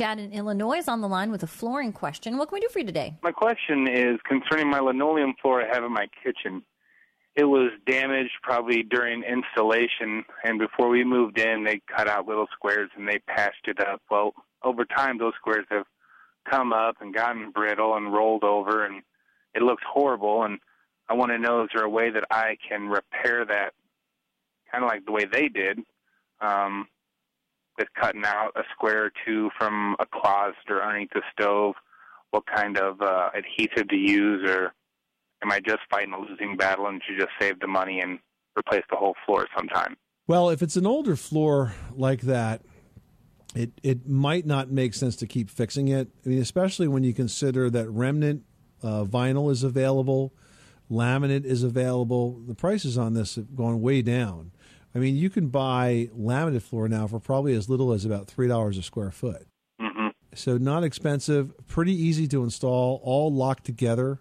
Chad in Illinois is on the line with a flooring question. What can we do for you today? My question is concerning my linoleum floor I have in my kitchen. It was damaged probably during installation, and before we moved in, they cut out little squares and they patched it up. Well, over time, those squares have come up and gotten brittle and rolled over, and it looks horrible. And I want to know is there a way that I can repair that, kind of like the way they did, um, with cutting out a square or two from a closet or underneath the stove? What kind of uh, adhesive to use, or am I just fighting a losing battle and should just save the money and replace the whole floor sometime? Well, if it's an older floor like that, it it might not make sense to keep fixing it. I mean, especially when you consider that remnant uh, vinyl is available, laminate is available. The prices on this have gone way down. I mean, you can buy laminate floor now for probably as little as about three dollars a square foot. Mm-hmm. So not expensive, pretty easy to install, all locked together,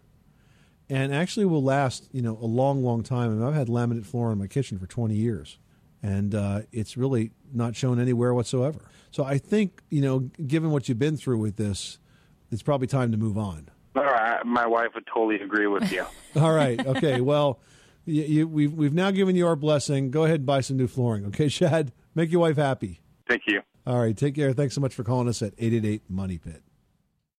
and actually will last you know a long, long time. I mean, I've had laminate floor in my kitchen for twenty years, and uh, it's really not shown anywhere whatsoever. So I think you know, given what you've been through with this, it's probably time to move on. All right, my wife would totally agree with you. All right, okay, well. You, you, we've we've now given you our blessing. Go ahead and buy some new flooring, okay, Chad? Make your wife happy. Thank you. All right, take care. Thanks so much for calling us at eight eight eight Money Pit.